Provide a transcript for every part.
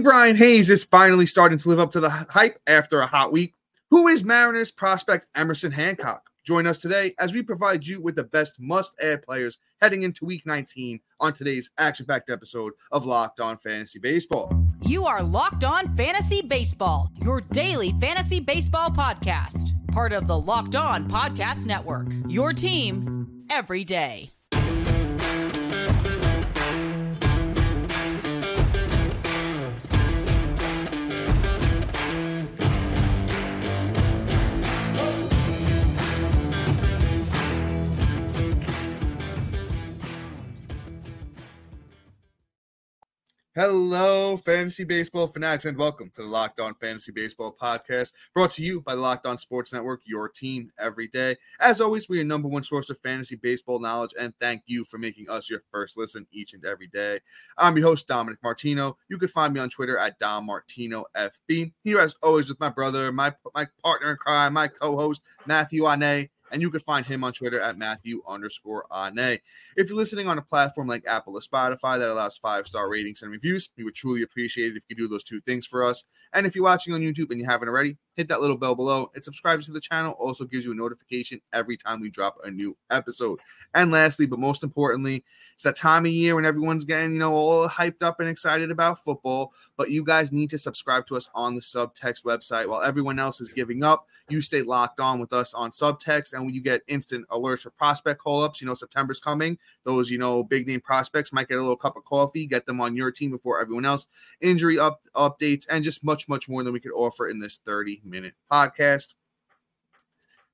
Ke'Bryan Hayes is finally starting to live up to the hype after a hot week. Who is Mariners prospect Emerson Hancock? Join us today as we provide you with the best must add players heading into week 19 on today's action packed episode of Locked On Fantasy Baseball. You are Locked On Fantasy Baseball, your daily fantasy baseball podcast, part of the Locked On Podcast Network. Your team every day. Hello, fantasy baseball fanatics, and welcome to the Locked On Fantasy Baseball podcast, brought to you by the Locked On Sports Network, your team every day. As always, we are number one source of fantasy baseball knowledge, and thank you for making us your first listen each and every day. I'm your host, Dominic Martino. You can find me on Twitter at Dom Martino FB. Here, as always, with my brother, my my partner in crime, my co-host Matthew Ane and you can find him on Twitter at Matthew underscore Ane. If you're listening on a platform like Apple or Spotify that allows five star ratings and reviews, we would truly appreciate it if you do those two things for us. And if you're watching on YouTube and you haven't already, hit that little bell below. It subscribes to the channel, also gives you a notification every time we drop a new episode. And lastly, but most importantly, it's that time of year when everyone's getting, you know, all hyped up and excited about football. But you guys need to subscribe to us on the subtext website while everyone else is giving up. You stay locked on with us on subtext, and when you get instant alerts for prospect call ups, you know, September's coming. Those, you know, big name prospects might get a little cup of coffee, get them on your team before everyone else. Injury up updates, and just much, much more than we could offer in this 30 minute podcast.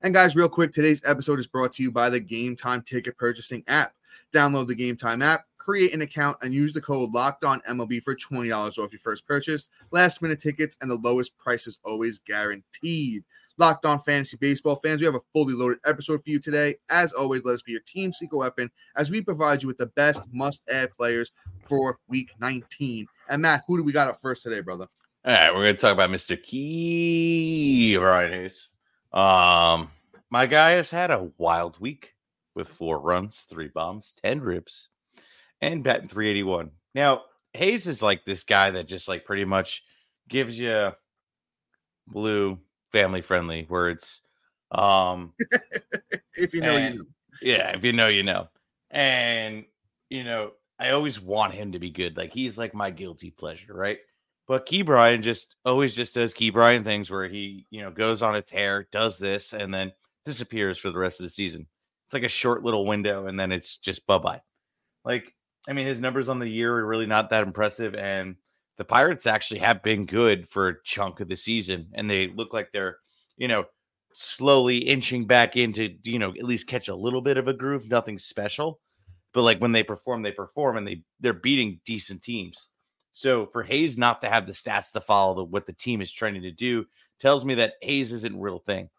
And guys, real quick, today's episode is brought to you by the Game Time ticket purchasing app. Download the Game Time app, create an account, and use the code Locked On MLB for twenty dollars off your first purchase. Last minute tickets and the lowest prices always guaranteed. Locked On Fantasy Baseball fans, we have a fully loaded episode for you today. As always, let us be your team secret weapon as we provide you with the best must-add players for Week 19. And Matt, who do we got up first today, brother? All right, we're going to talk about Mr. Ke'Bryan Hayes. Um, my guy has had a wild week with four runs, three bombs, 10 ribs, and batting 381. Now, Hayes is like this guy that just like pretty much gives you blue, family friendly words. Um, if you know, and, you know. Yeah, if you know, you know. And, you know, I always want him to be good. Like he's like my guilty pleasure, right? But Ke'Bryan just always just does Ke'Bryan things where he, you know, goes on a tear, does this, and then disappears for the rest of the season. It's like a short little window, and then it's just bye bye. Like, I mean, his numbers on the year are really not that impressive, and the Pirates actually have been good for a chunk of the season, and they look like they're, you know, slowly inching back into, you know, at least catch a little bit of a groove. Nothing special, but like when they perform, they perform, and they they're beating decent teams. So for Hayes not to have the stats to follow the, what the team is trying to do tells me that Hayes isn't real thing.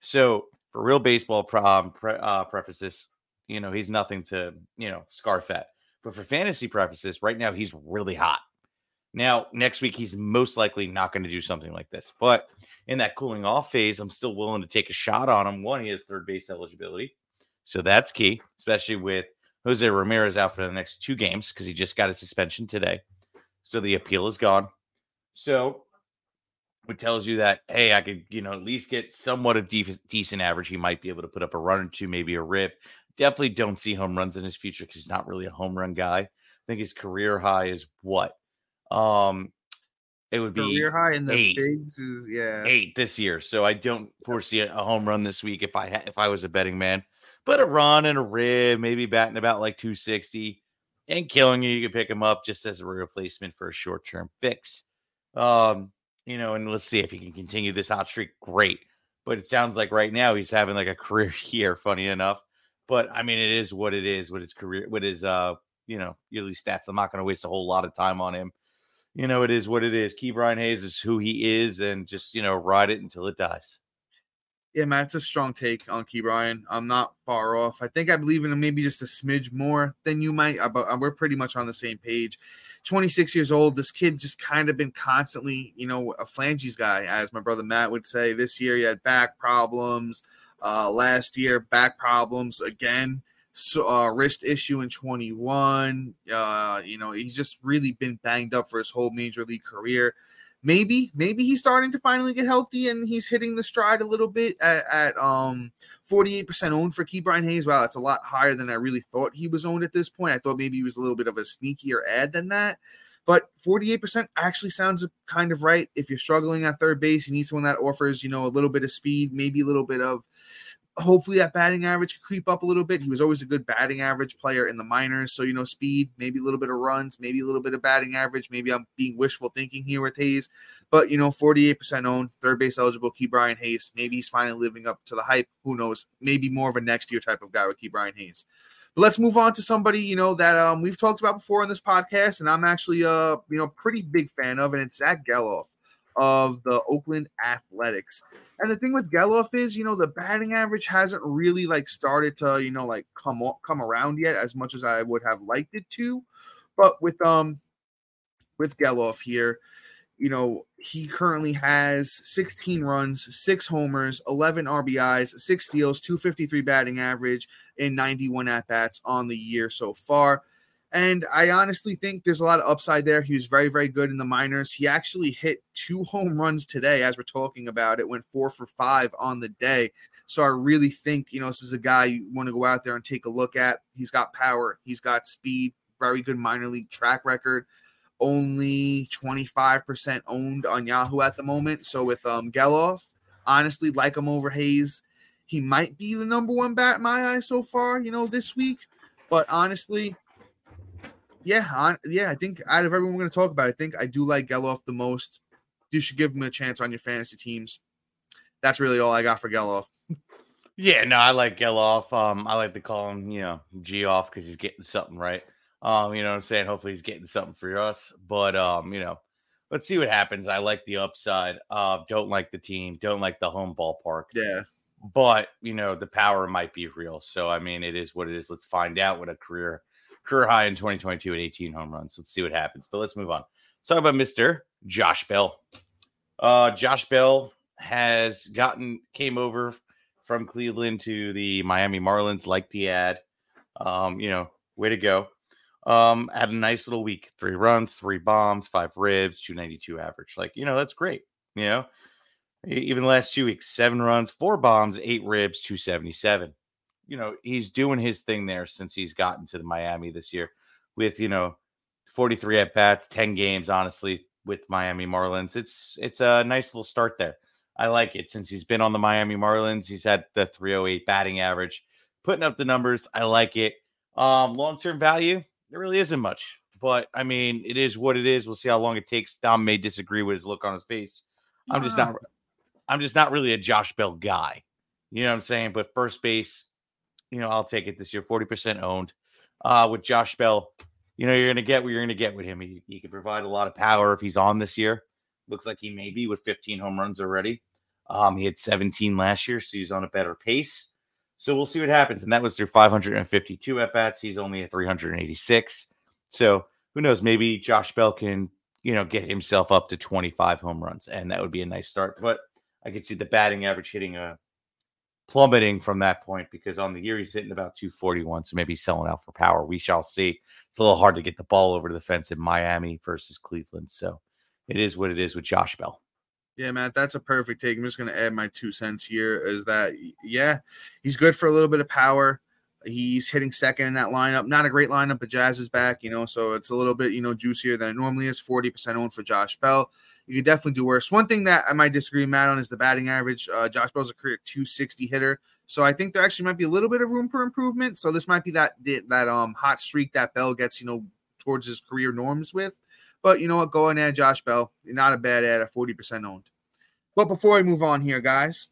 So for real baseball um, pre, uh, prefaces, you know, he's nothing to, you know, scarf at. But for fantasy purposes, right now he's really hot. Now, next week, he's most likely not going to do something like this. But in that cooling off phase, I'm still willing to take a shot on him. One, he has third base eligibility. So that's key, especially with Jose Ramirez out for the next two games because he just got a suspension today. So the appeal is gone. So it tells you that, hey, I could, you know, at least get somewhat of de- decent average. He might be able to put up a run or two, maybe a rip. Definitely don't see home runs in his future because he's not really a home run guy. I think his career high is what? Um, it would be Career high in the eight. bigs is yeah. eight this year. So I don't foresee a home run this week if I ha- if I was a betting man. But a run and a rib, maybe batting about like 260 and killing you. You can pick him up just as a replacement for a short term fix. Um, you know, and let's see if he can continue this hot streak. Great. But it sounds like right now he's having like a career year, funny enough. But I mean, it is what it is with his career, with his uh, you know, yearly stats. I'm not gonna waste a whole lot of time on him. You know, it is what it is. Ke'Bryan Hayes is who he is, and just you know, ride it until it dies. Yeah, Matt, it's a strong take on Ke'Bryan. I'm not far off. I think I believe in him maybe just a smidge more than you might, uh, but uh, we're pretty much on the same page. 26 years old. This kid just kind of been constantly, you know, a flanges guy, as my brother Matt would say. This year he had back problems. Uh, last year, back problems again. so, uh, wrist issue in 21. Uh, you know, he's just really been banged up for his whole major league career. Maybe, maybe he's starting to finally get healthy and he's hitting the stride a little bit at, at um 48% owned for Ke'Bryan Hayes. Wow, that's a lot higher than I really thought he was owned at this point. I thought maybe he was a little bit of a sneakier ad than that. But 48% actually sounds kind of right. If you're struggling at third base, you need someone that offers, you know, a little bit of speed, maybe a little bit of hopefully that batting average could creep up a little bit. He was always a good batting average player in the minors. So, you know, speed, maybe a little bit of runs, maybe a little bit of batting average. Maybe I'm being wishful thinking here with Hayes, but, you know, 48% owned, third base eligible, Ke'Bryan Hayes. Maybe he's finally living up to the hype. Who knows? Maybe more of a next year type of guy with Ke'Bryan Hayes. But let's move on to somebody, you know, that um, we've talked about before on this podcast, and I'm actually, a you know, pretty big fan of, and it's Zach Gelof of the Oakland Athletics. And the thing with Gelof is, you know, the batting average hasn't really like started to, you know, like come come around yet as much as I would have liked it to. But with um with Gelof here, you know, he currently has 16 runs, six homers, 11 RBIs, six steals, 253 batting average, and 91 at bats on the year so far. And I honestly think there's a lot of upside there. He was very, very good in the minors. He actually hit two home runs today as we're talking about it, went four for five on the day. So I really think, you know, this is a guy you want to go out there and take a look at. He's got power, he's got speed, very good minor league track record. Only 25% owned on Yahoo at the moment. So with um Gelof, honestly, like him over Hayes, he might be the number one bat in my eyes so far, you know, this week. But honestly, yeah, on, yeah, I think out of everyone we're going to talk about, I think I do like Gelof the most. You should give him a chance on your fantasy teams. That's really all I got for Gelof. Yeah, no, I like Gelof. Um, I like to call him, you know, G off because he's getting something right. Um, you know what I'm saying? Hopefully he's getting something for us. But um, you know, let's see what happens. I like the upside. Uh, don't like the team, don't like the home ballpark. Yeah. But you know, the power might be real. So I mean, it is what it is. Let's find out what a career career high in 2022 at 18 home runs. Let's see what happens. But let's move on. Let's talk about Mr. Josh Bell. Uh, Josh Bell has gotten came over from Cleveland to the Miami Marlins, like the ad. Um, you know, way to go. Um, had a nice little week. Three runs, three bombs, five ribs, 292 average. Like, you know, that's great. You know, even the last two weeks, seven runs, four bombs, eight ribs, 277 you know, he's doing his thing there since he's gotten to the Miami this year with, you know, 43 at bats, 10 games, honestly, with Miami Marlins. It's it's a nice little start there. I like it since he's been on the Miami Marlins. He's had the 308 batting average, putting up the numbers. I like it. Um, long-term value, there really isn't much. But I mean, it is what it is. We'll see how long it takes. Dom may disagree with his look on his face. I'm just not I'm just not really a Josh Bell guy. You know what I'm saying? But first base, you know, I'll take it this year. 40% owned. Uh, with Josh Bell, you know, you're going to get what you're going to get with him. He, he can provide a lot of power if he's on this year. Looks like he may be with 15 home runs already. Um, he had 17 last year, so he's on a better pace. So we'll see what happens. And that was through 552 at bats. He's only at 386. So who knows? Maybe Josh Bell can, you know, get himself up to 25 home runs, and that would be a nice start. But I could see the batting average hitting a plummeting from that point because on the year he's hitting about 241. So maybe selling out for power. We shall see. It's a little hard to get the ball over to the fence in Miami versus Cleveland. So it is what it is with Josh Bell. Yeah, Matt, that's a perfect take. I'm just going to add my two cents here is that, yeah, he's good for a little bit of power. He's hitting second in that lineup. Not a great lineup, but Jazz is back, you know, so it's a little bit, you know, juicier than it normally is. 40% owned for Josh Bell. You could definitely do worse. One thing that I might disagree, Matt, on is the batting average. Uh, Josh Bell's a career 260 hitter. So I think there actually might be a little bit of room for improvement. So this might be that that um hot streak that Bell gets, you know, towards his career norms with. But you know what? Go and add Josh Bell. Not a bad ad at 40% owned. But before we move on here, guys,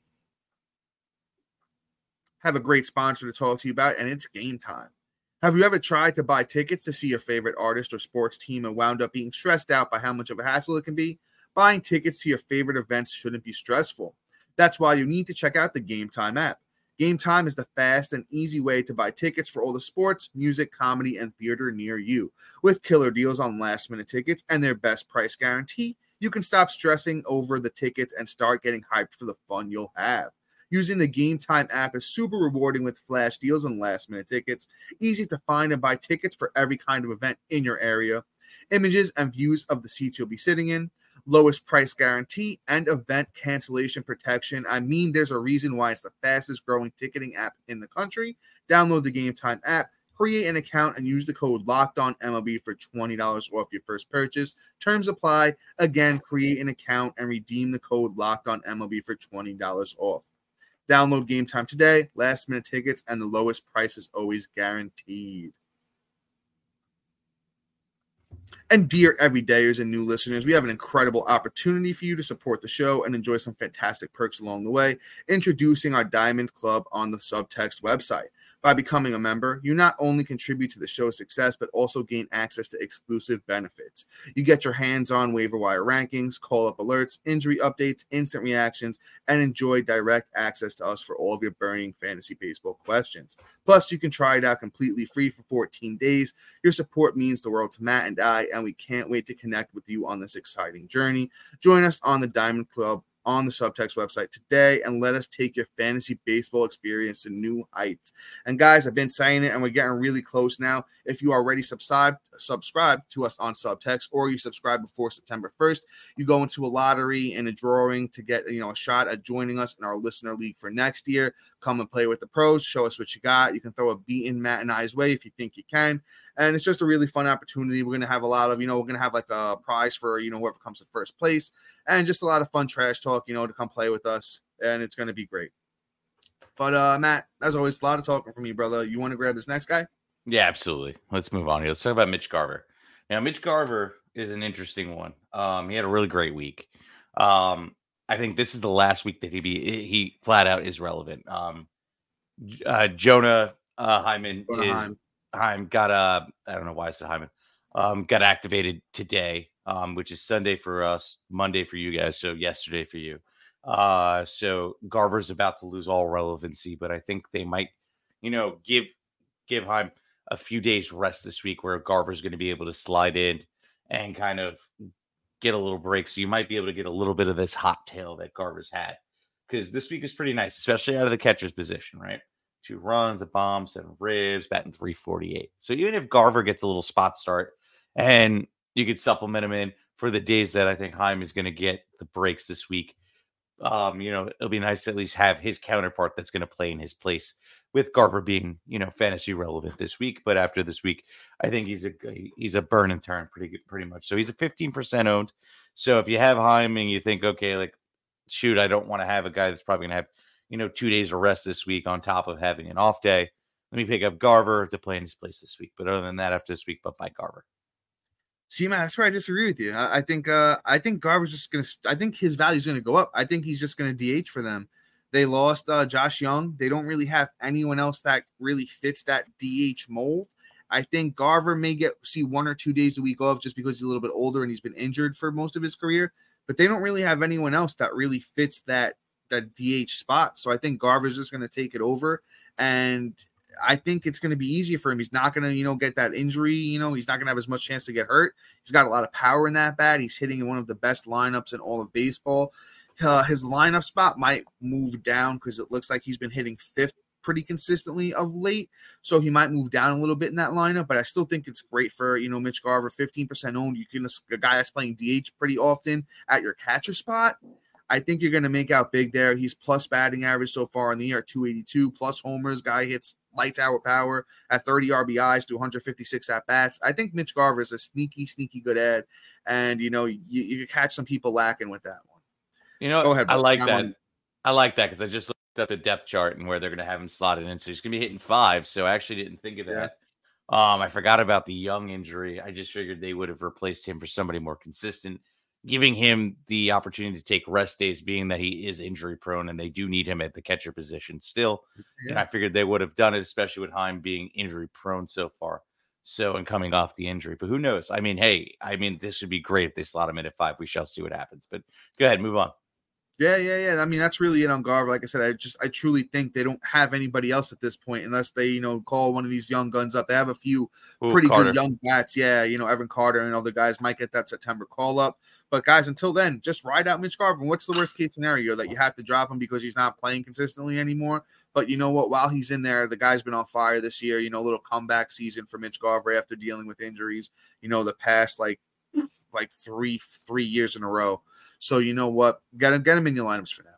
have a great sponsor to talk to you about, and it's game time. Have you ever tried to buy tickets to see your favorite artist or sports team and wound up being stressed out by how much of a hassle it can be? Buying tickets to your favorite events shouldn't be stressful. That's why you need to check out the Game Time app. Game Time is the fast and easy way to buy tickets for all the sports, music, comedy, and theater near you. With killer deals on last minute tickets and their best price guarantee, you can stop stressing over the tickets and start getting hyped for the fun you'll have. Using the Game Time app is super rewarding with flash deals and last minute tickets. Easy to find and buy tickets for every kind of event in your area. Images and views of the seats you'll be sitting in lowest price guarantee, and event cancellation protection. I mean, there's a reason why it's the fastest growing ticketing app in the country. Download the Game Time app, create an account, and use the code Locked On MLB for $20 off your first purchase. Terms apply. Again, create an account and redeem the code Locked On MLB for $20 off. Download Game Time today. Last minute tickets and the lowest price is always guaranteed. And dear everydayers and new listeners, we have an incredible opportunity for you to support the show and enjoy some fantastic perks along the way. Introducing our Diamond Club on the Subtext website. By becoming a member, you not only contribute to the show's success, but also gain access to exclusive benefits. You get your hands on waiver wire rankings, call up alerts, injury updates, instant reactions, and enjoy direct access to us for all of your burning fantasy baseball questions. Plus, you can try it out completely free for 14 days. Your support means the world to Matt and I, and we can't wait to connect with you on this exciting journey. Join us on the Diamond Club on the Subtext website today and let us take your fantasy baseball experience to new heights. And guys, I've been saying it and we're getting really close now. If you already subscribe subscribe to us on Subtext or you subscribe before September 1st, you go into a lottery and a drawing to get, you know, a shot at joining us in our listener league for next year. Come and play with the pros, show us what you got. You can throw a beat in Matt and I's way if you think you can and it's just a really fun opportunity. We're gonna have a lot of, you know, we're gonna have like a prize for you know whoever comes to first place, and just a lot of fun trash talk, you know, to come play with us, and it's gonna be great. But uh Matt, as always, a lot of talking from me, brother. You want to grab this next guy? Yeah, absolutely. Let's move on here. Let's talk about Mitch Garver. Now, Mitch Garver is an interesting one. Um, he had a really great week. Um, I think this is the last week that he be he flat out is relevant. Um, uh, Jonah uh, Heim Jonah is Heim. Heim got uh I don't know why I said Hyman um got activated today um which is Sunday for us Monday for you guys so yesterday for you. Uh so Garver's about to lose all relevancy but I think they might you know give give Heim a few days rest this week where Garver's going to be able to slide in and kind of get a little break. So you might be able to get a little bit of this hot tail that Garver's had because this week is pretty nice especially out of the catcher's position right two runs, a bomb, seven ribs, batting 348. So even if Garver gets a little spot start and you could supplement him in for the days that I think Heim is going to get the breaks this week, um, you know, it'll be nice to at least have his counterpart that's going to play in his place with Garver being, you know, fantasy relevant this week. But after this week, I think he's a he's a burn and turn pretty good, pretty much. So he's a 15% owned. So if you have Heim and you think, okay, like, shoot, I don't want to have a guy that's probably going to have you know, two days of rest this week on top of having an off day. Let me pick up Garver to play in his place this week. But other than that, after this week, but by Garver. See, man, that's where I disagree with you. I, I think uh I think Garver's just gonna I think his value is gonna go up. I think he's just gonna DH for them. They lost uh Josh Jung. They don't really have anyone else that really fits that DH mold. I think Garver may get see one or two days a week off just because he's a little bit older and he's been injured for most of his career. But they don't really have anyone else that really fits that that DH spot. So I think Garver's just going to take it over, and I think it's going to be easier for him. He's not going to, you know, get that injury. You know, he's not going to have as much chance to get hurt. He's got a lot of power in that bat. He's hitting in one of the best lineups in all of baseball. Uh, his lineup spot might move down because it looks like he's been hitting fifth pretty consistently of late. So he might move down a little bit in that lineup, but I still think it's great for, you know, Mitch Garver, 15% owned. You can, a guy that's playing DH pretty often at your catcher spot. I think you're going to make out big there. He's plus batting average so far in the year 282, plus homers. Guy hits lights out power at 30 RBIs to 156 at bats. I think Mitch Garver is a sneaky, sneaky good ad. And, you know, you, you could catch some people lacking with that one. You know, Go ahead, I like I'm that. on- I like that because I just looked at the depth chart and where they're going to have him slotted in. So he's going to be hitting five. So I actually didn't think of Yeah. that. Um, I forgot about the Jung injury. I just figured they would have replaced him for somebody more consistent, giving him the opportunity to take rest days, being that he is injury prone and they do need him at the catcher position still. And I figured they would have done it, especially with Heim being injury prone so far. So and coming off the injury, but who knows? I mean, hey, I mean, this would be great if they slot him in at five. We shall see what happens. But go ahead, move on. Yeah, yeah, yeah. I mean, that's really it on Garver. Like I said, I just I truly think they don't have anybody else at this point unless they, you know, call one of these young guns up. They have a few Ooh, pretty Carter. good young bats. Yeah, you know, Evan Carter and other guys might get that September call up. But guys, until then, just ride out Mitch Garver. What's the worst case scenario that you have to drop him because he's not playing consistently anymore? But you know what? While he's in there, the guy's been on fire this year. You know, a little comeback season for Mitch Garver after dealing with injuries. You know, the past like like three three years in a row. So you know what? Got him, get him in your lineups for now.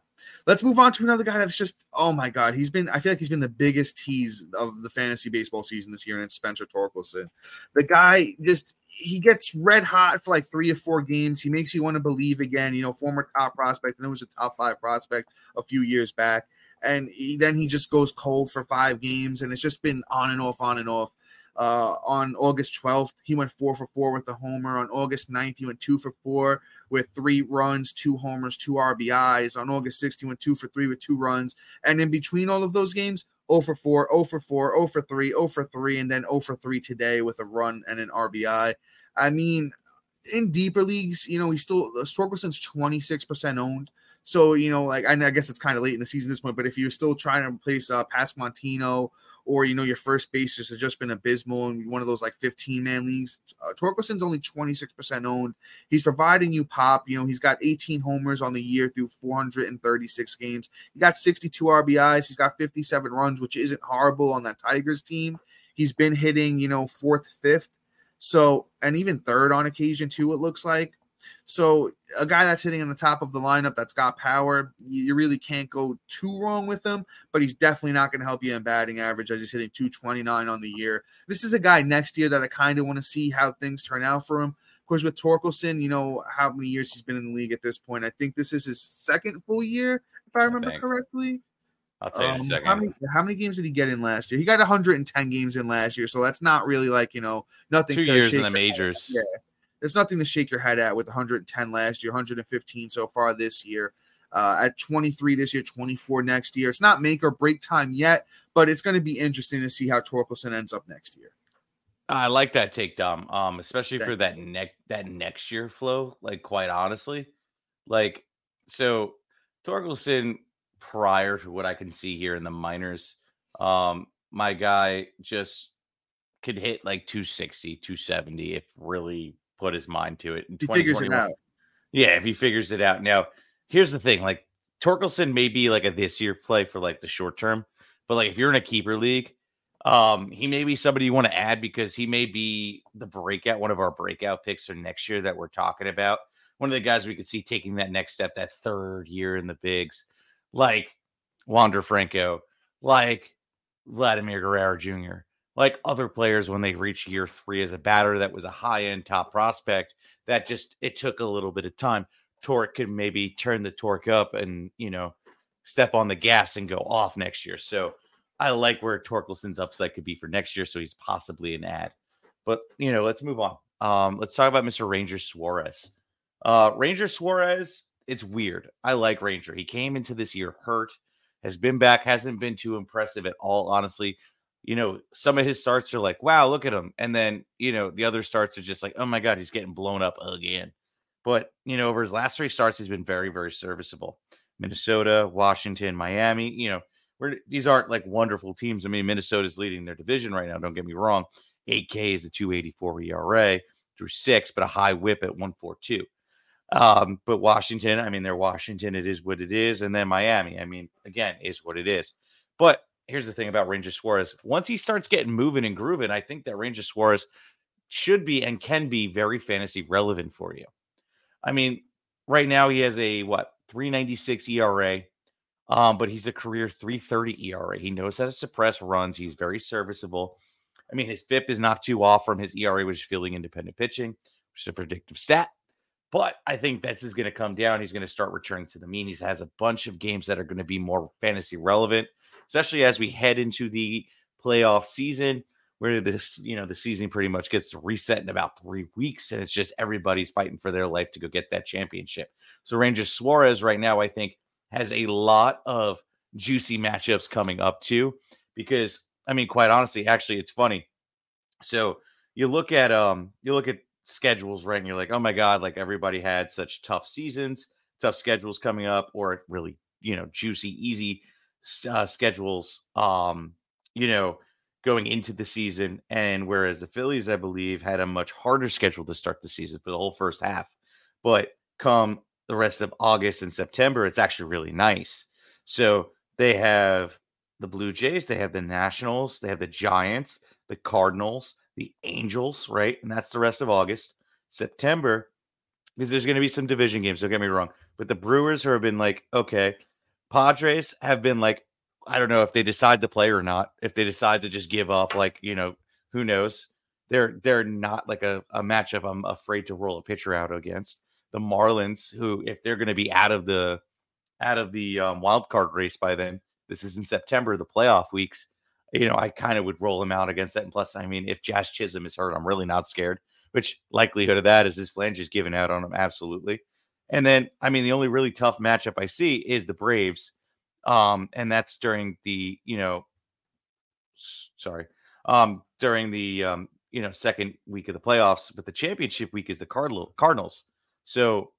Let's move on to another guy that's just oh my god, he's been I feel like he's been the biggest tease of the fantasy baseball season this year, and it's Spencer Torkelson. The guy just he gets red hot for like three or four games. He makes you want to believe again. You know, former top prospect, and it was a top five prospect a few years back, and he, then he just goes cold for five games, and it's just been on and off, on and off. Uh, on August 12th, he went four for four with the homer. On August 9th, he went two for four with three runs, two homers, two RBIs. On August 16th, he went two for three with two runs. And in between all of those games, 0 for 4, 0 for 4, 0 for 3, 0 for 3, and then 0 for 3 today with a run and an RBI. I mean, in deeper leagues, you know, he's still Torkelson's 26% owned. So, you know, like I, guess it's kind of late in the season this point, but if you're still trying to replace uh, Pasquantino or you know your first base has just been abysmal in one of those like 15 man leagues. Uh, Torkelson's only 26% owned. He's providing you pop. You know he's got 18 homers on the year through 436 games. He got 62 RBIs. He's got 57 runs, which isn't horrible on that Tigers team. He's been hitting you know fourth, fifth. So, and even third on occasion too, it looks like. So a guy that's hitting in the top of the lineup that's got power, you really can't go too wrong with him. But he's definitely not going to help you in batting average as he's hitting 229 on the year. This is a guy next year that I kind of want to see how things turn out for him. Of course, with Torkelson, you know how many years he's been in the league at this point. I think this is his second full year, if I remember I correctly. I'll tell you um, a second. How many, how many, games did he get in last year? He got 110 games in last year, so that's not really like you know nothing. Two years in the majors. Yeah, there's nothing to shake your head at with 110 last year, 115 so far this year. Uh, at 23 this year, 24 next year. It's not make or break time yet, but it's going to be interesting to see how Torkelson ends up next year. I like that take, Dom. Um, especially Thank for that next that next year flow. Like, quite honestly, like so Torkelson prior to what I can see here in the minors, um, my guy just could hit like 260, 270 if really put his mind to it. he figures it out. Yeah, if he figures it out. Now, here's the thing: like Torkelson may be like a this year play for like the short term, but like if you're in a keeper league, um, he may be somebody you want to add because he may be the breakout, one of our breakout picks for next year that we're talking about. One of the guys we could see taking that next step, that third year in the bigs, like Wander Franco, like Vladimir Guerrero Jr like other players when they reach year three as a batter that was a high end top prospect that just it took a little bit of time. Torque could maybe turn the torque up and you know step on the gas and go off next year. So i like where torkelson's upside could be for next year so he's possibly an ad but you know let's move on. Um let's talk about mr ranger suarez. Uh ranger suarez it's weird. I like ranger. He came into this year hurt has been back hasn't been too impressive at all honestly you know, some of his starts are like, wow, look at him. And then, you know, the other starts are just like, oh my God, he's getting blown up again. But, you know, over his last three starts, he's been very, very serviceable. Minnesota, Washington, Miami, you know, where these aren't like wonderful teams. I mean, Minnesota's leading their division right now. Don't get me wrong. 8K is a 284 ERA through six, but a high whip at 142. Um, but Washington, I mean, they're Washington. It is what it is. And then Miami, I mean, again, is what it is. But here's the thing about Ranger Suarez. Once he starts getting moving and grooving, I think that Ranger Suarez should be and can be very fantasy relevant for you. I mean, right now he has a what 396 ERA, um, but he's a career 330 ERA. He knows how to suppress runs. He's very serviceable. I mean, his FIP is not too off from his ERA, which is fielding independent pitching, which is a predictive stat. But I think this is going to come down. He's going to start returning to the mean. He has a bunch of games that are going to be more fantasy relevant especially as we head into the playoff season where this, you know, the season pretty much gets reset in about three weeks, and it's just everybody's fighting for their life to go get that championship. So Ranger Suarez right now, I think, has a lot of juicy matchups coming up too. Because I mean, quite honestly, actually, it's funny. So you look at um, you look at schedules, right? And you're like, oh my god, like everybody had such tough seasons. tough schedules coming up or really, you know, juicy, easy uh, schedules, um, you know, going into the season. And whereas the Phillies, I believe, had a much harder schedule to start the season for the whole first half. But come the rest of August and September, it's actually really nice. So they have the Blue Jays, they have the Nationals, they have the Giants, the Cardinals, the Angels, right? And that's the rest of August. September, because there's going to be some division games, don't get me wrong. But the Brewers have been like, okay, Padres have been like, I don't know if they decide to play or not. If they decide to just give up, like, you know, who knows? They're they're not like a, a matchup I'm afraid to roll a pitcher out against. The Marlins, who if they're going to be out of the out of the um, wild card race by then, this is in September, the playoff weeks. You know, I kind of would roll him out against that. And plus, I mean, if Jazz Chisholm is hurt, I'm really not scared. Which likelihood of that is his flange is giving out on him absolutely. And then, I mean, the only really tough matchup I see is the Braves, um, and that's during the you know, sorry, um, during the um, you know second week of the playoffs. But the championship week is the Cardinal Cardinals. So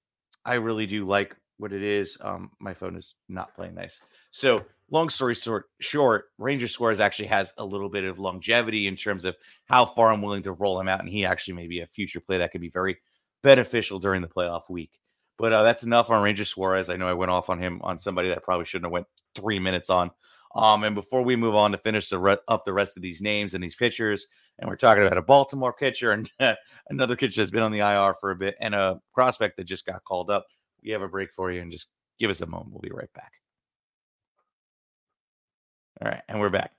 I really do like what it is. Um, my phone is not playing nice. So long story short, short, Ranger Suarez actually has a little bit of longevity in terms of how far I'm willing to roll him out, and he actually may be a future play that could be very beneficial during the playoff week. But uh, that's enough on Ranger Suarez. I know I went off on him on somebody that probably shouldn't have went three minutes on. Um, and before we move on to finish the re- up the rest of these names and these pitchers, and we're talking about a Baltimore pitcher and another pitcher that's been on the IR for a bit, and a prospect that just got called up. We have a break for you, and just give us a moment. We'll be right back. All right, and we're back.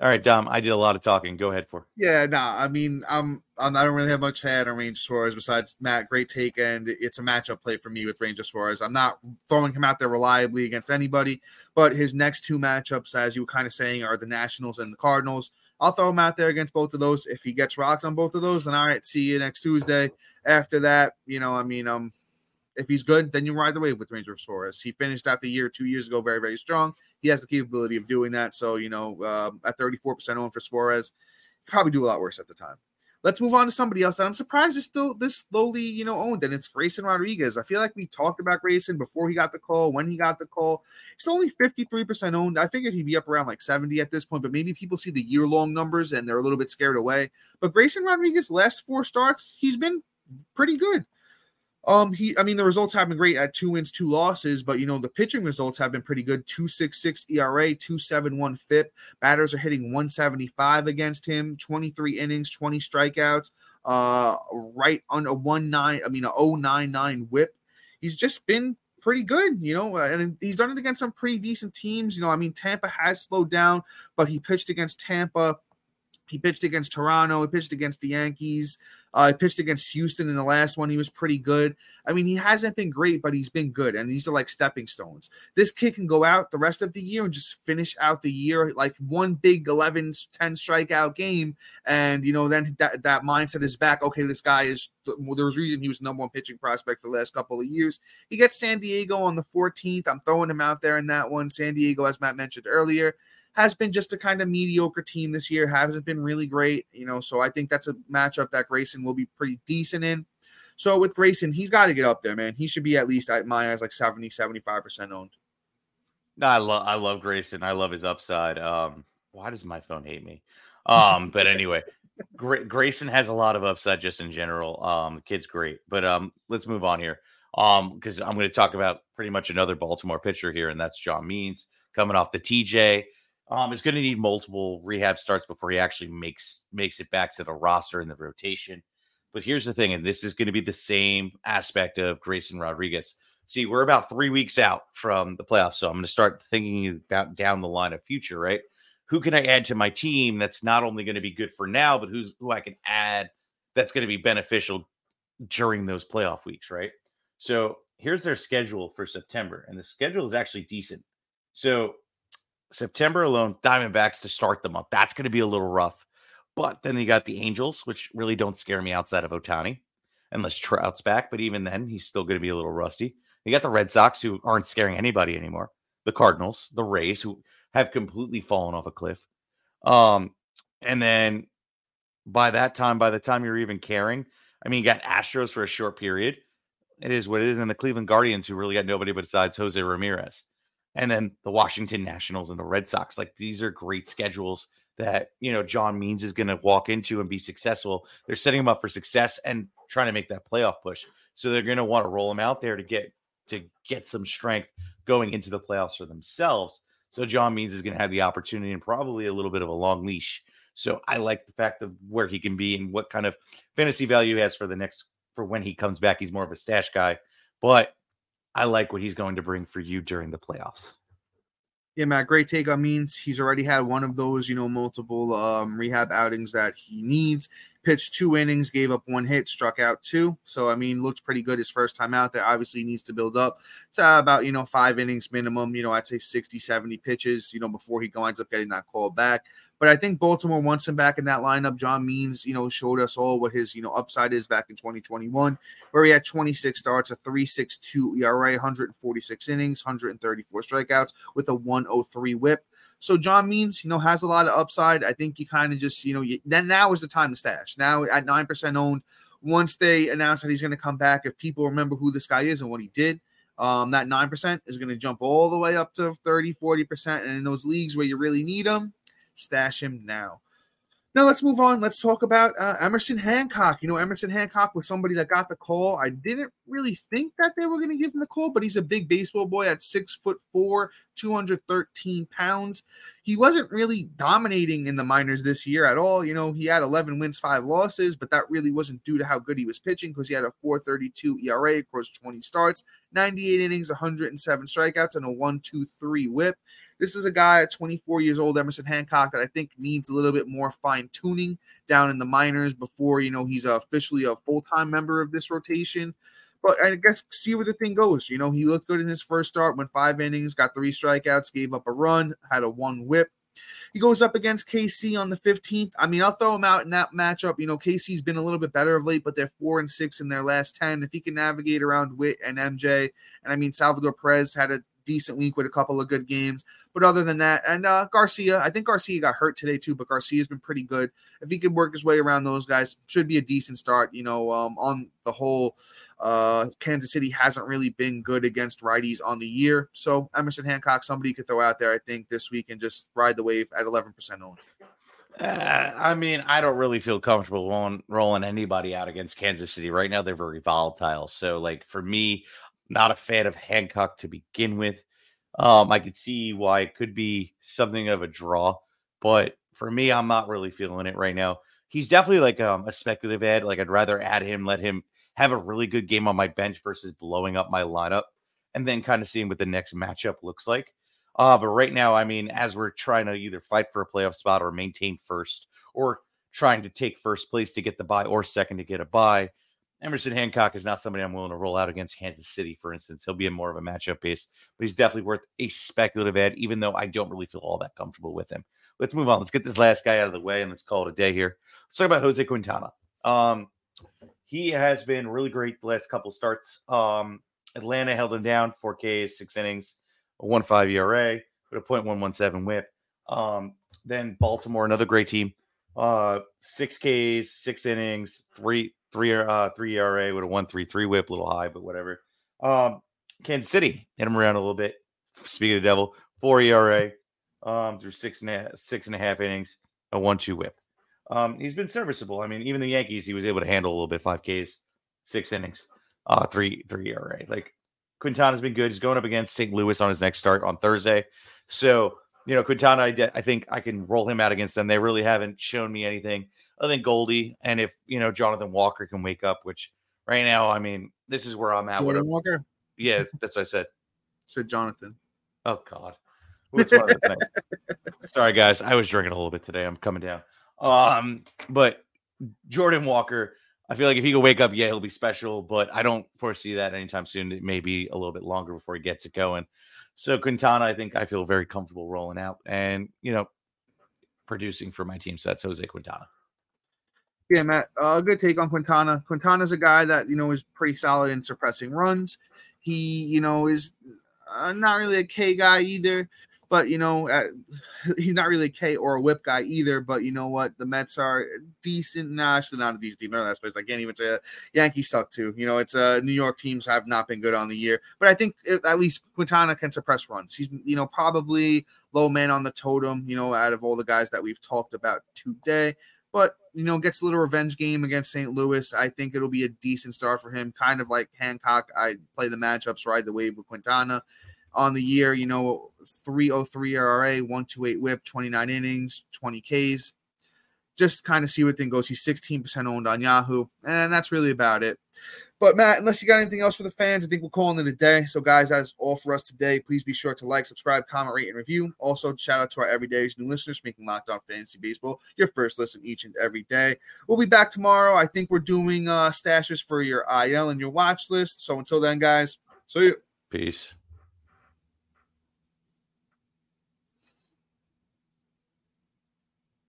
All right, Dom, I did a lot of talking. Go ahead for. Yeah, no, nah, I mean, I'm, I'm I don't really have much head on Ranger Suarez besides Matt. Great take, and it's a matchup play for me with Ranger Suarez. I'm not throwing him out there reliably against anybody, but his next two matchups, as you were kind of saying, are the Nationals and the Cardinals. I'll throw him out there against both of those. If he gets rocked on both of those, then all right, see you next Tuesday. After that, you know, I mean, um, if he's good, then you ride the wave with Ranger Suarez. He finished out the year two years ago very, very strong. He has the capability of doing that. So, you know, uh, at 34% owned for Suarez, probably do a lot worse at the time. Let's move on to somebody else that I'm surprised is still this slowly, you know, owned, and it's Grayson Rodriguez. I feel like we talked about Grayson before he got the call, when he got the call. It's only 53% owned. I figured he'd be up around like 70 at this point, but maybe people see the year long numbers and they're a little bit scared away. But Grayson Rodriguez, last four starts, he's been pretty good. Um, he, I mean, the results have been great at two wins, two losses, but you know, the pitching results have been pretty good 266 ERA, 271 FIP. Batters are hitting 175 against him, 23 innings, 20 strikeouts, uh, right on a 1 9, I mean, a 099 whip. He's just been pretty good, you know, uh, and he's done it against some pretty decent teams. You know, I mean, Tampa has slowed down, but he pitched against Tampa he pitched against Toronto. He pitched against the Yankees. Uh, pitched against Houston in the last one. He was pretty good. I mean, he hasn't been great, but he's been good. And these are like stepping stones. This kid can go out the rest of the year and just finish out the year like one big 11, 10 strikeout game. And, you know, then that, that mindset is back. Okay, this guy is, well, there's reason he was number one pitching prospect for the last couple of years. He gets San Diego on the 14th. I'm throwing him out there in that one. San Diego, as Matt mentioned earlier, has been just a kind of mediocre team this year, hasn't been really great, you know. So I think that's a matchup that Grayson will be pretty decent in. So with Grayson, he's got to get up there, man. He should be at least at my eyes like 70, 75% owned. No, I love I love Grayson. I love his upside. Um, why does my phone hate me? Um, but anyway, Gra- Grayson has a lot of upside just in general. Um, the kid's great. But um, let's move on here. Um, because I'm going to talk about pretty much another Baltimore pitcher here, and that's John Means coming off the TJ. Um, is going to need multiple rehab starts before he actually makes makes it back to the roster and the rotation. But here's the thing, and this is going to be the same aspect of Grayson Rodriguez. See, we're about three weeks out from the playoffs, so I'm going to start thinking about down the line of future. Right? Who can I add to my team that's not only going to be good for now, but who's who I can add that's going to be beneficial during those playoff weeks? Right? So here's their schedule for September, and the schedule is actually decent. So September alone, Diamondbacks to start them up. That's going to be a little rough. But then you got the Angels, which really don't scare me outside of Ohtani, unless Trout's back. But even then, he's still going to be a little rusty. You got the Red Sox, who aren't scaring anybody anymore. The Cardinals, the Rays, who have completely fallen off a cliff. Um, and then by that time, by the time you're even caring, I mean, you got Astros for a short period. it is what it is. And the Cleveland Guardians, who really got nobody besides Jose Ramirez, and then the Washington Nationals and the Red Sox. Like these are great schedules that you know John Means is going to walk into and be successful. They're setting him up for success and trying to make that playoff push. So they're going to want to roll him out there to get to get some strength going into the playoffs for themselves. So John Means is going to have the opportunity and probably a little bit of a long leash. So I like the fact of where he can be and what kind of fantasy value he has for the next for when he comes back. He's more of a stash guy, but I like what he's going to bring for you during the playoffs. Yeah, Matt, great take on Means. He's already had one of those, you know, multiple um, rehab outings that he needs pitched two innings, gave up one hit, struck out two. So, I mean, looks pretty good his first time out there. Obviously, needs to build up to about, you know, five innings minimum. You know, I'd say 60, 70 pitches, you know, before he winds up getting that call back. But I think Baltimore wants him back in that lineup. John Means, you know, showed us all what his, you know, upside is back in 2021, where he had 26 starts, a 3.62 ERA, 146 innings, 134 strikeouts with a 103 whip. So John Means, you know, has a lot of upside. I think you kind of just, you know, you, then now is the time to stash. Now at 9% owned, once they announce that he's going to come back, if people remember who this guy is and what he did, um, that 9% is going to jump all the way up to 30, 40%. And in those leagues where you really need him, stash him now. Now let's move on. Let's talk about uh, Emerson Hancock. You know, Emerson Hancock was somebody that got the call. I didn't really think that they were going to give him the call, but he's a big baseball boy at six foot four, 213 pounds. He wasn't really dominating in the minors this year at all. You know, he had 11 wins, five losses, but that really wasn't due to how good he was pitching because he had a 432 ERA across 20 starts, 98 innings, 107 strikeouts, and a 1 2 3 whip. This is a guy at 24 years old, Emerson Hancock, that I think needs a little bit more fine tuning down in the minors before you know he's officially a full time member of this rotation. But I guess see where the thing goes. You know, he looked good in his first start, went five innings, got three strikeouts, gave up a run, had a one whip. He goes up against KC on the 15th. I mean, I'll throw him out in that matchup. You know, KC's been a little bit better of late, but they're four and six in their last 10. If he can navigate around Witt and MJ, and I mean, Salvador Perez had a decent week with a couple of good games. But other than that, and uh, Garcia, I think Garcia got hurt today too, but Garcia's been pretty good. If he can work his way around those guys, should be a decent start. You know, um, on the whole, uh, Kansas City hasn't really been good against righties on the year. So Emerson Hancock, somebody could throw out there, I think, this week and just ride the wave at 11% owned. Uh, I mean, I don't really feel comfortable rolling, rolling anybody out against Kansas City right now. They're very volatile. So, like for me, not a fan of Hancock to begin with. Um, I could see why it could be something of a draw, but for me, I'm not really feeling it right now. He's definitely like um, a speculative ad. Like I'd rather add him, let him have a really good game on my bench versus blowing up my lineup, and then kind of seeing what the next matchup looks like. Uh, but right now, I mean, as we're trying to either fight for a playoff spot or maintain first, or trying to take first place to get the buy or second to get a buy, Emerson Hancock is not somebody I'm willing to roll out against Kansas City, for instance. He'll be a more of a matchup base, but he's definitely worth a speculative ad, even though I don't really feel all that comfortable with him. Let's move on. Let's get this last guy out of the way and let's call it a day here. Let's talk about Jose Quintana. Um, he has been really great the last couple starts. Um, Atlanta held him down, four Ks, six innings, a 1 5 ERA with a 0.117 whip. Um, then Baltimore, another great team, uh, six Ks, six innings, three three uh three ERA with a one three three whip, a little high, but whatever. Um, Kansas City hit him around a little bit. Speaking of the devil, four ERA, um, through six and a, six and a half innings, a one two whip. Um, he's been serviceable. I mean, even the Yankees, he was able to handle a little bit. Five Ks, six innings, uh, three three ERA. Like Quintana's been good. He's going up against St. Louis on his next start on Thursday. So you know, Quintana, I, I think I can roll him out against them. They really haven't shown me anything other than Goldie. And if, you know, Jonathan Walker can wake up, which right now, I mean, this is where I'm at. What Walker? Yeah, that's what I said. said Jonathan. Oh, God. Sorry, guys. I was drinking a little bit today. I'm coming down. Um, but Jordan Walker, I feel like if he can wake up, yeah, he'll be special, but I don't foresee that anytime soon. It may be a little bit longer before he gets it going. So Quintana, I think I feel very comfortable rolling out and you know producing for my team. So that's Jose Quintana. Yeah, Matt. Uh, good take on Quintana. Quintana's a guy that you know is pretty solid in suppressing runs. He, you know, is uh, not really a K guy either. But you know, uh, he's not really a K or a whip guy either. But you know what? The Mets are decent. Nah, actually not a decent team. That space. I can't even say that. Yankees suck too. You know, it's uh New York teams have not been good on the year. But I think uh, at least Quintana can suppress runs. He's you know probably low man on the totem. You know, out of all the guys that we've talked about today. But you know, gets a little revenge game against St. Louis. I think it'll be a decent start for him. Kind of like Hancock. I play the matchups, ride the wave with Quintana on the year, you know, 303 ERA, 128 whip, 29 innings, 20 Ks. Just kind of see what thing goes. He's 16% owned on Yahoo, and that's really about it. But Matt, unless you got anything else for the fans, I think we're calling it a day. So, guys, that is all for us today. Please be sure to like, subscribe, comment, rate, and review. Also, shout out to our everydays new listeners making Locked On Fantasy Baseball your first listen each and every day. We'll be back tomorrow. I think we're doing uh stashes for your IL and your watch list. So until then, guys, see you. Peace.